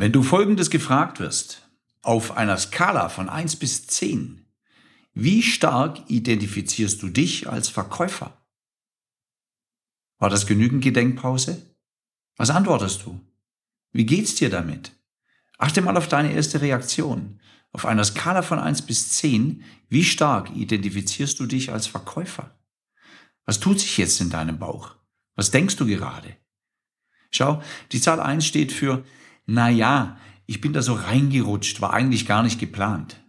Wenn du Folgendes gefragt wirst, auf einer Skala von 1 bis 10, wie stark identifizierst du dich als Verkäufer? War das genügend Gedenkpause? Was antwortest du? Wie geht's dir damit? Achte mal auf deine erste Reaktion. Auf einer Skala von 1 bis 10, wie stark identifizierst du dich als Verkäufer? Was tut sich jetzt in deinem Bauch? Was denkst du gerade? Schau, die Zahl 1 steht für, na ja, ich bin da so reingerutscht, war eigentlich gar nicht geplant.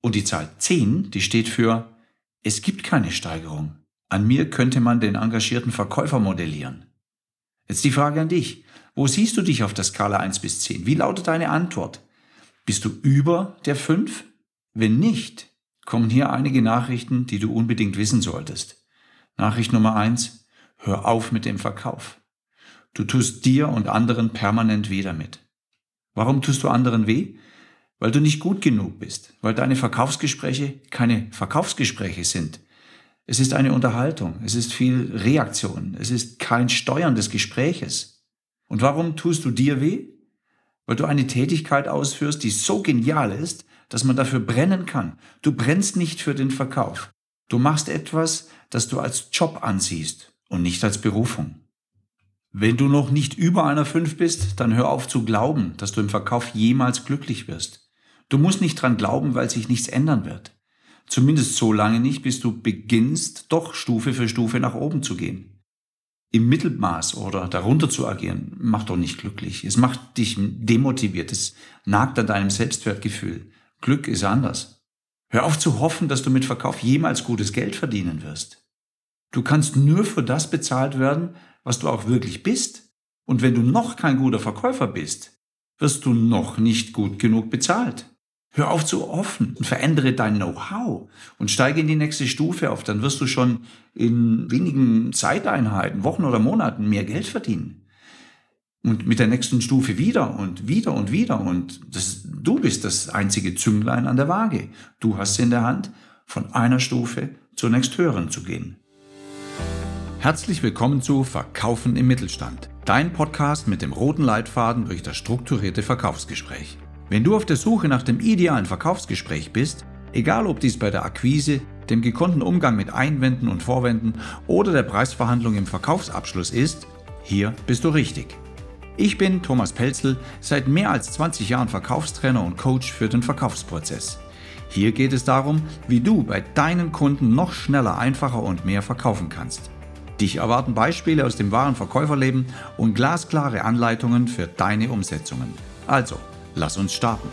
Und die Zahl 10, die steht für, es gibt keine Steigerung. An mir könnte man den engagierten Verkäufer modellieren. Jetzt die Frage an dich. Wo siehst du dich auf der Skala 1 bis 10? Wie lautet deine Antwort? Bist du über der 5? Wenn nicht, kommen hier einige Nachrichten, die du unbedingt wissen solltest. Nachricht Nummer 1. Hör auf mit dem Verkauf. Du tust dir und anderen permanent weh damit. Warum tust du anderen weh? Weil du nicht gut genug bist, weil deine Verkaufsgespräche keine Verkaufsgespräche sind. Es ist eine Unterhaltung, es ist viel Reaktion, es ist kein Steuern des Gespräches. Und warum tust du dir weh? Weil du eine Tätigkeit ausführst, die so genial ist, dass man dafür brennen kann. Du brennst nicht für den Verkauf. Du machst etwas, das du als Job ansiehst und nicht als Berufung. Wenn du noch nicht über einer 5 bist, dann hör auf zu glauben, dass du im Verkauf jemals glücklich wirst. Du musst nicht dran glauben, weil sich nichts ändern wird. Zumindest so lange nicht, bis du beginnst, doch Stufe für Stufe nach oben zu gehen. Im Mittelmaß oder darunter zu agieren, macht doch nicht glücklich. Es macht dich demotiviert. Es nagt an deinem Selbstwertgefühl. Glück ist anders. Hör auf zu hoffen, dass du mit Verkauf jemals gutes Geld verdienen wirst. Du kannst nur für das bezahlt werden, was du auch wirklich bist. Und wenn du noch kein guter Verkäufer bist, wirst du noch nicht gut genug bezahlt. Hör auf zu offen und verändere dein Know-how und steige in die nächste Stufe auf. Dann wirst du schon in wenigen Zeiteinheiten, Wochen oder Monaten mehr Geld verdienen. Und mit der nächsten Stufe wieder und wieder und wieder. Und das, du bist das einzige Zünglein an der Waage. Du hast in der Hand, von einer Stufe zur nächsthöheren zu gehen. Herzlich willkommen zu Verkaufen im Mittelstand, dein Podcast mit dem roten Leitfaden durch das strukturierte Verkaufsgespräch. Wenn du auf der Suche nach dem idealen Verkaufsgespräch bist, egal ob dies bei der Akquise, dem gekonnten Umgang mit Einwänden und Vorwänden oder der Preisverhandlung im Verkaufsabschluss ist, hier bist du richtig. Ich bin Thomas Pelzel, seit mehr als 20 Jahren Verkaufstrainer und Coach für den Verkaufsprozess. Hier geht es darum, wie du bei deinen Kunden noch schneller, einfacher und mehr verkaufen kannst. Dich erwarten Beispiele aus dem wahren Verkäuferleben und glasklare Anleitungen für deine Umsetzungen. Also, lass uns starten.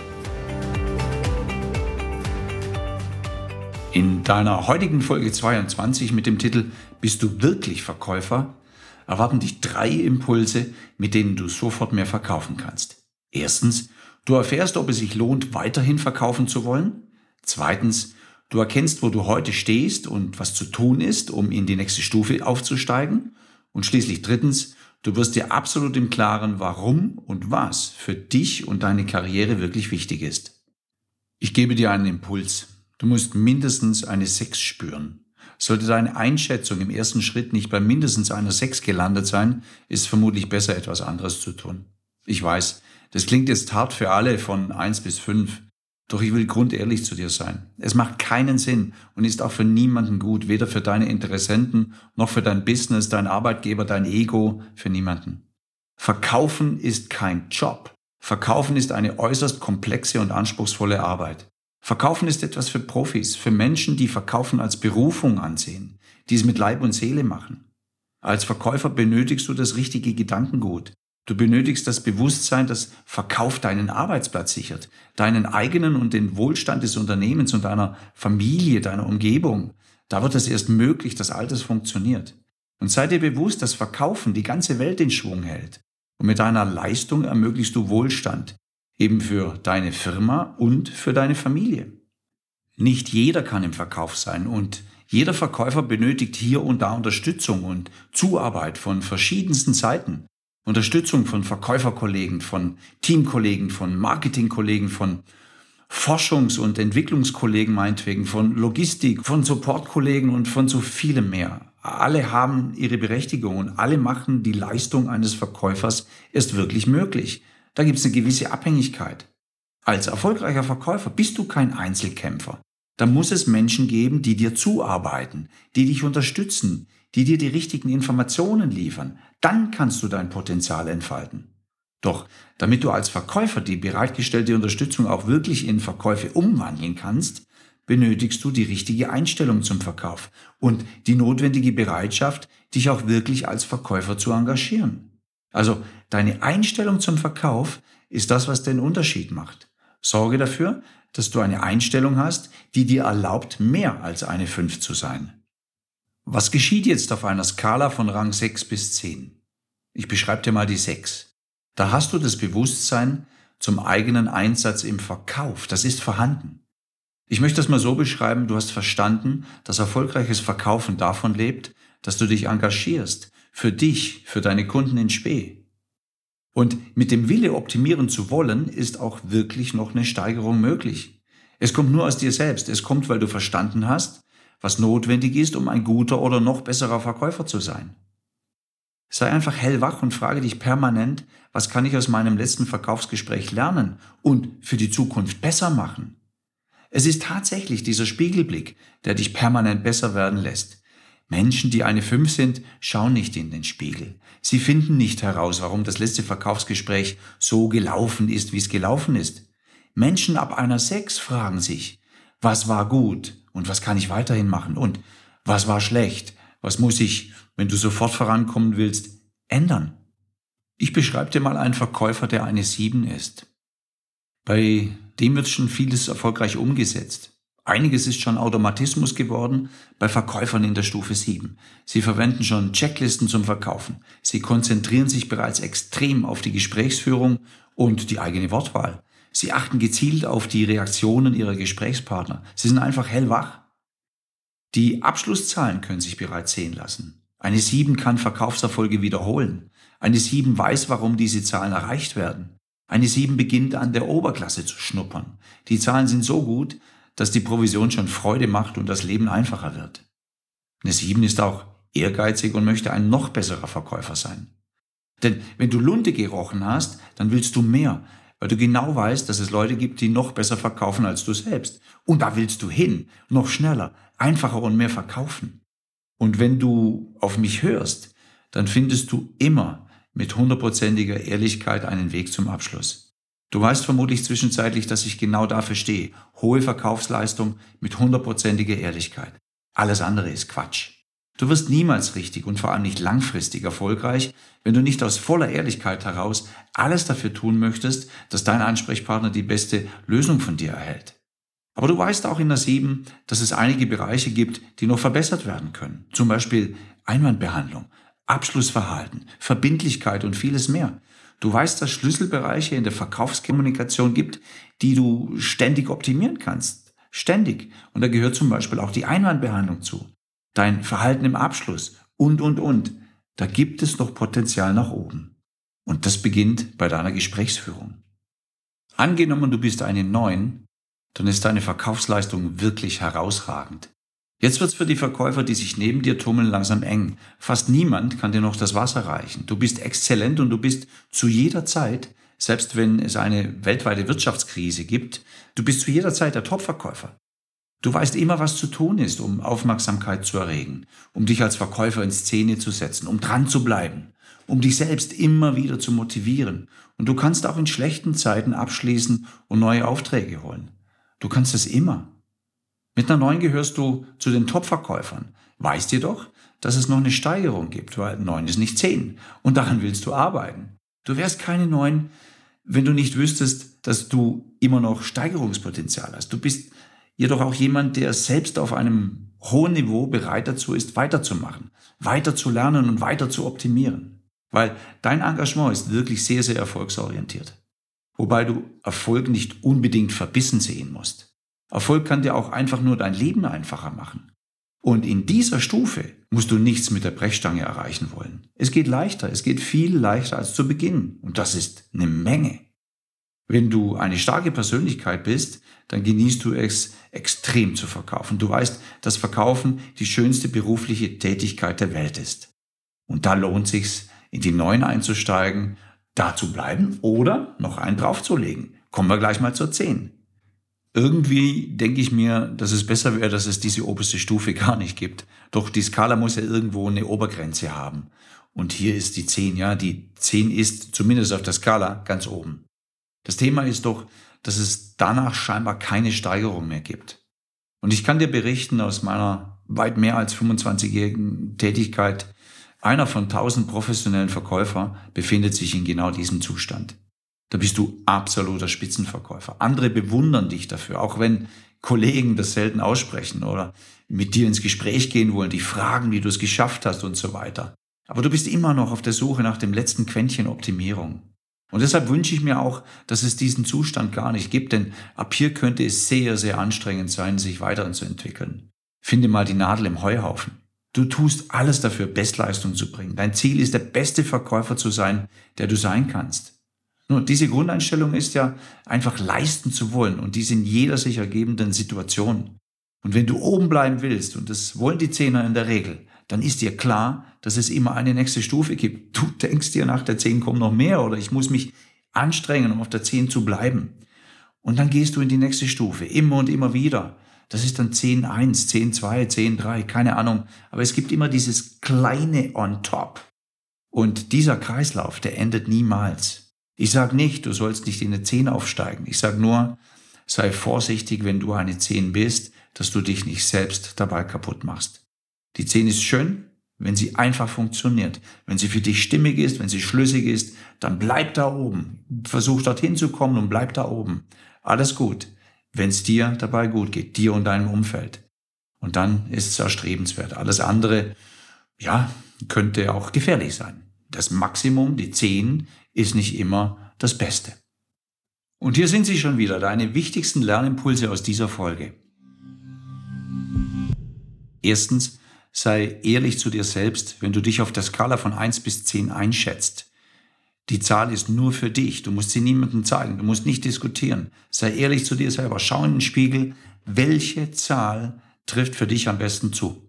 In deiner heutigen Folge 22 mit dem Titel Bist du wirklich Verkäufer? erwarten dich drei Impulse, mit denen du sofort mehr verkaufen kannst. Erstens, du erfährst, ob es sich lohnt, weiterhin verkaufen zu wollen. Zweitens, Du erkennst, wo du heute stehst und was zu tun ist, um in die nächste Stufe aufzusteigen. Und schließlich drittens, du wirst dir absolut im Klaren, warum und was für dich und deine Karriere wirklich wichtig ist. Ich gebe dir einen Impuls. Du musst mindestens eine 6 spüren. Sollte deine Einschätzung im ersten Schritt nicht bei mindestens einer 6 gelandet sein, ist vermutlich besser etwas anderes zu tun. Ich weiß, das klingt jetzt hart für alle von 1 bis 5. Doch ich will grundehrlich zu dir sein. Es macht keinen Sinn und ist auch für niemanden gut, weder für deine Interessenten noch für dein Business, dein Arbeitgeber, dein Ego, für niemanden. Verkaufen ist kein Job. Verkaufen ist eine äußerst komplexe und anspruchsvolle Arbeit. Verkaufen ist etwas für Profis, für Menschen, die Verkaufen als Berufung ansehen, die es mit Leib und Seele machen. Als Verkäufer benötigst du das richtige Gedankengut, Du benötigst das Bewusstsein, das Verkauf deinen Arbeitsplatz sichert, deinen eigenen und den Wohlstand des Unternehmens und deiner Familie, deiner Umgebung. Da wird es erst möglich, dass all das funktioniert. Und sei dir bewusst, dass Verkaufen die ganze Welt in Schwung hält. Und mit deiner Leistung ermöglichst du Wohlstand, eben für deine Firma und für deine Familie. Nicht jeder kann im Verkauf sein und jeder Verkäufer benötigt hier und da Unterstützung und Zuarbeit von verschiedensten Seiten. Unterstützung von Verkäuferkollegen, von Teamkollegen, von Marketingkollegen, von Forschungs- und Entwicklungskollegen meinetwegen, von Logistik, von Supportkollegen und von so vielem mehr. Alle haben ihre Berechtigung und alle machen die Leistung eines Verkäufers erst wirklich möglich, Da gibt es eine gewisse Abhängigkeit. Als erfolgreicher Verkäufer bist du kein Einzelkämpfer. Da muss es Menschen geben, die dir zuarbeiten, die dich unterstützen, die dir die richtigen Informationen liefern. Dann kannst du dein Potenzial entfalten. Doch damit du als Verkäufer die bereitgestellte Unterstützung auch wirklich in Verkäufe umwandeln kannst, benötigst du die richtige Einstellung zum Verkauf und die notwendige Bereitschaft, dich auch wirklich als Verkäufer zu engagieren. Also deine Einstellung zum Verkauf ist das, was den Unterschied macht. Sorge dafür, dass du eine Einstellung hast, die dir erlaubt, mehr als eine 5 zu sein. Was geschieht jetzt auf einer Skala von Rang 6 bis 10? Ich beschreibe dir mal die 6. Da hast du das Bewusstsein zum eigenen Einsatz im Verkauf. Das ist vorhanden. Ich möchte das mal so beschreiben, du hast verstanden, dass erfolgreiches Verkaufen davon lebt, dass du dich engagierst, für dich, für deine Kunden in Spee. Und mit dem Wille optimieren zu wollen, ist auch wirklich noch eine Steigerung möglich. Es kommt nur aus dir selbst. Es kommt, weil du verstanden hast, was notwendig ist, um ein guter oder noch besserer Verkäufer zu sein. Sei einfach hellwach und frage dich permanent, was kann ich aus meinem letzten Verkaufsgespräch lernen und für die Zukunft besser machen? Es ist tatsächlich dieser Spiegelblick, der dich permanent besser werden lässt. Menschen, die eine 5 sind, schauen nicht in den Spiegel. Sie finden nicht heraus, warum das letzte Verkaufsgespräch so gelaufen ist, wie es gelaufen ist. Menschen ab einer 6 fragen sich, was war gut und was kann ich weiterhin machen und was war schlecht, was muss ich, wenn du sofort vorankommen willst, ändern. Ich beschreibe dir mal einen Verkäufer, der eine 7 ist. Bei dem wird schon vieles erfolgreich umgesetzt. Einiges ist schon Automatismus geworden bei Verkäufern in der Stufe 7. Sie verwenden schon Checklisten zum Verkaufen. Sie konzentrieren sich bereits extrem auf die Gesprächsführung und die eigene Wortwahl. Sie achten gezielt auf die Reaktionen ihrer Gesprächspartner. Sie sind einfach hellwach. Die Abschlusszahlen können sich bereits sehen lassen. Eine 7 kann Verkaufserfolge wiederholen. Eine 7 weiß, warum diese Zahlen erreicht werden. Eine 7 beginnt an der Oberklasse zu schnuppern. Die Zahlen sind so gut, dass die Provision schon Freude macht und das Leben einfacher wird. Eine 7 ist auch ehrgeizig und möchte ein noch besserer Verkäufer sein. Denn wenn du Lunte gerochen hast, dann willst du mehr, weil du genau weißt, dass es Leute gibt, die noch besser verkaufen als du selbst. Und da willst du hin, noch schneller, einfacher und mehr verkaufen. Und wenn du auf mich hörst, dann findest du immer mit hundertprozentiger Ehrlichkeit einen Weg zum Abschluss. Du weißt vermutlich zwischenzeitlich, dass ich genau dafür stehe. Hohe Verkaufsleistung mit hundertprozentiger Ehrlichkeit. Alles andere ist Quatsch. Du wirst niemals richtig und vor allem nicht langfristig erfolgreich, wenn du nicht aus voller Ehrlichkeit heraus alles dafür tun möchtest, dass dein Ansprechpartner die beste Lösung von dir erhält. Aber du weißt auch in der 7, dass es einige Bereiche gibt, die noch verbessert werden können. Zum Beispiel Einwandbehandlung, Abschlussverhalten, Verbindlichkeit und vieles mehr. Du weißt, dass Schlüsselbereiche in der Verkaufskommunikation gibt, die du ständig optimieren kannst. Ständig. Und da gehört zum Beispiel auch die Einwandbehandlung zu. Dein Verhalten im Abschluss und, und, und. Da gibt es noch Potenzial nach oben. Und das beginnt bei deiner Gesprächsführung. Angenommen, du bist eine 9, dann ist deine Verkaufsleistung wirklich herausragend. Jetzt wird's für die Verkäufer, die sich neben dir tummeln, langsam eng. Fast niemand kann dir noch das Wasser reichen. Du bist exzellent und du bist zu jeder Zeit, selbst wenn es eine weltweite Wirtschaftskrise gibt, du bist zu jeder Zeit der Topverkäufer. Du weißt immer, was zu tun ist, um Aufmerksamkeit zu erregen, um dich als Verkäufer in Szene zu setzen, um dran zu bleiben, um dich selbst immer wieder zu motivieren. Und du kannst auch in schlechten Zeiten abschließen und neue Aufträge holen. Du kannst es immer. Mit einer 9 gehörst du zu den Top-Verkäufern, weißt jedoch, dass es noch eine Steigerung gibt, weil 9 ist nicht 10 und daran willst du arbeiten. Du wärst keine 9, wenn du nicht wüsstest, dass du immer noch Steigerungspotenzial hast. Du bist jedoch auch jemand, der selbst auf einem hohen Niveau bereit dazu ist, weiterzumachen, weiter zu lernen und weiter zu optimieren. Weil dein Engagement ist wirklich sehr, sehr erfolgsorientiert. Wobei du Erfolg nicht unbedingt verbissen sehen musst. Erfolg kann dir auch einfach nur dein Leben einfacher machen. Und in dieser Stufe musst du nichts mit der Brechstange erreichen wollen. Es geht leichter, es geht viel leichter als zu Beginn. Und das ist eine Menge. Wenn du eine starke Persönlichkeit bist, dann genießt du es extrem zu verkaufen. Du weißt, dass Verkaufen die schönste berufliche Tätigkeit der Welt ist. Und da lohnt sich's, in die Neuen einzusteigen da zu bleiben oder noch einen draufzulegen. Kommen wir gleich mal zur 10. Irgendwie denke ich mir, dass es besser wäre, dass es diese oberste Stufe gar nicht gibt. Doch die Skala muss ja irgendwo eine Obergrenze haben. Und hier ist die 10, ja, die 10 ist zumindest auf der Skala ganz oben. Das Thema ist doch, dass es danach scheinbar keine Steigerung mehr gibt. Und ich kann dir berichten aus meiner weit mehr als 25-jährigen Tätigkeit, einer von 1000 professionellen Verkäufer befindet sich in genau diesem Zustand. Da bist du absoluter Spitzenverkäufer. Andere bewundern dich dafür, auch wenn Kollegen das selten aussprechen oder mit dir ins Gespräch gehen wollen, die fragen, wie du es geschafft hast und so weiter. Aber du bist immer noch auf der Suche nach dem letzten Quäntchen Optimierung. Und deshalb wünsche ich mir auch, dass es diesen Zustand gar nicht gibt, denn ab hier könnte es sehr, sehr anstrengend sein, sich weiterzuentwickeln. Finde mal die Nadel im Heuhaufen. Du tust alles dafür, Bestleistung zu bringen. Dein Ziel ist, der beste Verkäufer zu sein, der du sein kannst. Nur diese Grundeinstellung ist ja einfach leisten zu wollen und dies in jeder sich ergebenden Situation. Und wenn du oben bleiben willst, und das wollen die Zehner in der Regel, dann ist dir klar, dass es immer eine nächste Stufe gibt. Du denkst dir, nach der 10 kommt noch mehr oder ich muss mich anstrengen, um auf der 10 zu bleiben. Und dann gehst du in die nächste Stufe, immer und immer wieder. Das ist dann 10.1, 10.2, 10.3, keine Ahnung. Aber es gibt immer dieses kleine on top. Und dieser Kreislauf, der endet niemals. Ich sage nicht, du sollst nicht in eine 10 aufsteigen. Ich sage nur, sei vorsichtig, wenn du eine 10 bist, dass du dich nicht selbst dabei kaputt machst. Die 10 ist schön, wenn sie einfach funktioniert. Wenn sie für dich stimmig ist, wenn sie schlüssig ist, dann bleib da oben. Versuch dorthin zu kommen und bleib da oben. Alles gut, wenn es dir dabei gut geht, dir und deinem Umfeld. Und dann ist es erstrebenswert. Alles andere, ja, könnte auch gefährlich sein. Das Maximum, die 10, ist nicht immer das Beste. Und hier sind sie schon wieder, deine wichtigsten Lernimpulse aus dieser Folge. Erstens, sei ehrlich zu dir selbst, wenn du dich auf der Skala von 1 bis 10 einschätzt. Die Zahl ist nur für dich. Du musst sie niemandem zeigen. Du musst nicht diskutieren. Sei ehrlich zu dir selber. Schau in den Spiegel. Welche Zahl trifft für dich am besten zu?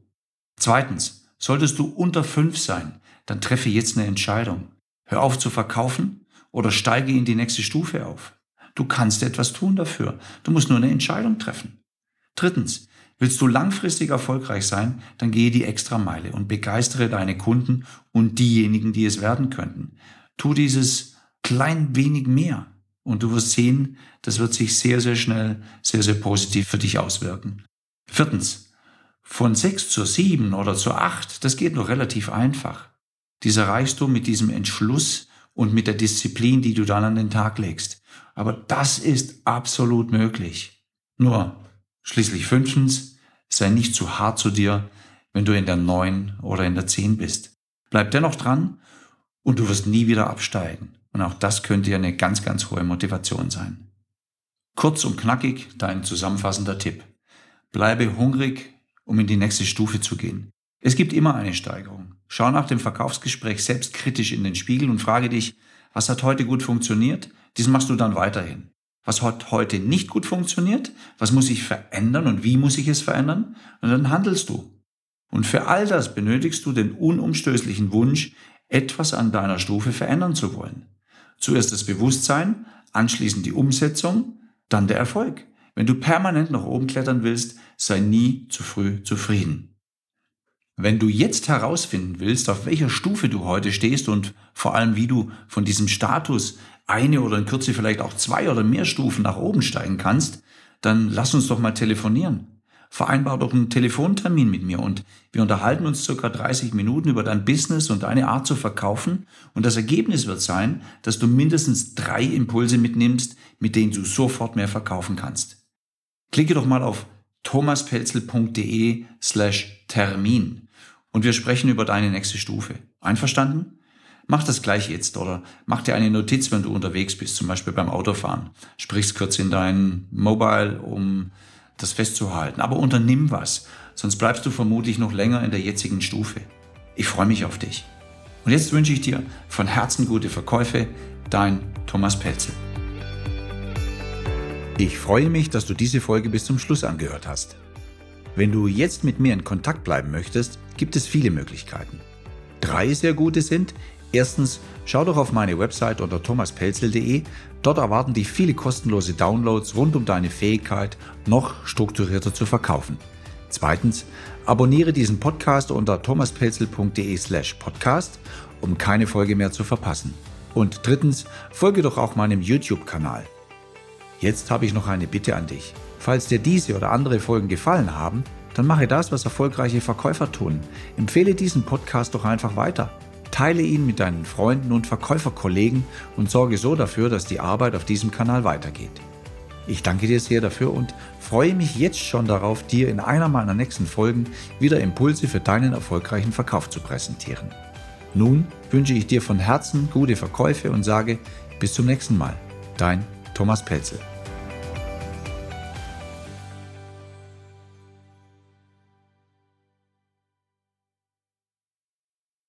Zweitens, solltest du unter 5 sein, dann treffe jetzt eine Entscheidung. Hör auf zu verkaufen oder steige in die nächste Stufe auf. Du kannst etwas tun dafür. Du musst nur eine Entscheidung treffen. Drittens, willst du langfristig erfolgreich sein, dann gehe die Extrameile und begeistere deine Kunden und diejenigen, die es werden könnten. Tu dieses klein wenig mehr und du wirst sehen, das wird sich sehr, sehr schnell, sehr, sehr positiv für dich auswirken. Viertens, von sechs zur sieben oder zur acht, das geht noch relativ einfach. Dies erreichst du mit diesem Entschluss und mit der Disziplin, die du dann an den Tag legst. Aber das ist absolut möglich. Nur, schließlich fünftens, sei nicht zu hart zu dir, wenn du in der neun oder in der zehn bist. Bleib dennoch dran und du wirst nie wieder absteigen. Und auch das könnte ja eine ganz, ganz hohe Motivation sein. Kurz und knackig dein zusammenfassender Tipp. Bleibe hungrig, um in die nächste Stufe zu gehen. Es gibt immer eine Steigerung. Schau nach dem Verkaufsgespräch selbstkritisch in den Spiegel und frage dich, was hat heute gut funktioniert? Dies machst du dann weiterhin. Was hat heute nicht gut funktioniert? Was muss ich verändern und wie muss ich es verändern? Und dann handelst du. Und für all das benötigst du den unumstößlichen Wunsch, etwas an deiner Stufe verändern zu wollen. Zuerst das Bewusstsein, anschließend die Umsetzung, dann der Erfolg. Wenn du permanent nach oben klettern willst, sei nie zu früh zufrieden. Wenn du jetzt herausfinden willst, auf welcher Stufe du heute stehst und vor allem, wie du von diesem Status eine oder in Kürze vielleicht auch zwei oder mehr Stufen nach oben steigen kannst, dann lass uns doch mal telefonieren. Vereinbar doch einen Telefontermin mit mir und wir unterhalten uns circa 30 Minuten über dein Business und deine Art zu verkaufen und das Ergebnis wird sein, dass du mindestens drei Impulse mitnimmst, mit denen du sofort mehr verkaufen kannst. Klicke doch mal auf thomaspelzel.de slash Termin und wir sprechen über deine nächste Stufe. Einverstanden? Mach das gleich jetzt oder mach dir eine Notiz, wenn du unterwegs bist, zum Beispiel beim Autofahren. Sprich's kurz in dein Mobile, um das festzuhalten. Aber unternimm was, sonst bleibst du vermutlich noch länger in der jetzigen Stufe. Ich freue mich auf dich. Und jetzt wünsche ich dir von Herzen gute Verkäufe, dein Thomas Pelze. Ich freue mich, dass du diese Folge bis zum Schluss angehört hast. Wenn du jetzt mit mir in Kontakt bleiben möchtest, gibt es viele Möglichkeiten. Drei sehr gute sind, Erstens, schau doch auf meine Website unter thomaspelzel.de. Dort erwarten dich viele kostenlose Downloads rund um deine Fähigkeit, noch strukturierter zu verkaufen. Zweitens, abonniere diesen Podcast unter thomaspelzel.de slash podcast, um keine Folge mehr zu verpassen. Und drittens, folge doch auch meinem YouTube-Kanal. Jetzt habe ich noch eine Bitte an dich. Falls dir diese oder andere Folgen gefallen haben, dann mache das, was erfolgreiche Verkäufer tun. Empfehle diesen Podcast doch einfach weiter. Teile ihn mit deinen Freunden und Verkäuferkollegen und sorge so dafür, dass die Arbeit auf diesem Kanal weitergeht. Ich danke dir sehr dafür und freue mich jetzt schon darauf, dir in einer meiner nächsten Folgen wieder Impulse für deinen erfolgreichen Verkauf zu präsentieren. Nun wünsche ich dir von Herzen gute Verkäufe und sage bis zum nächsten Mal. Dein Thomas Pelzel.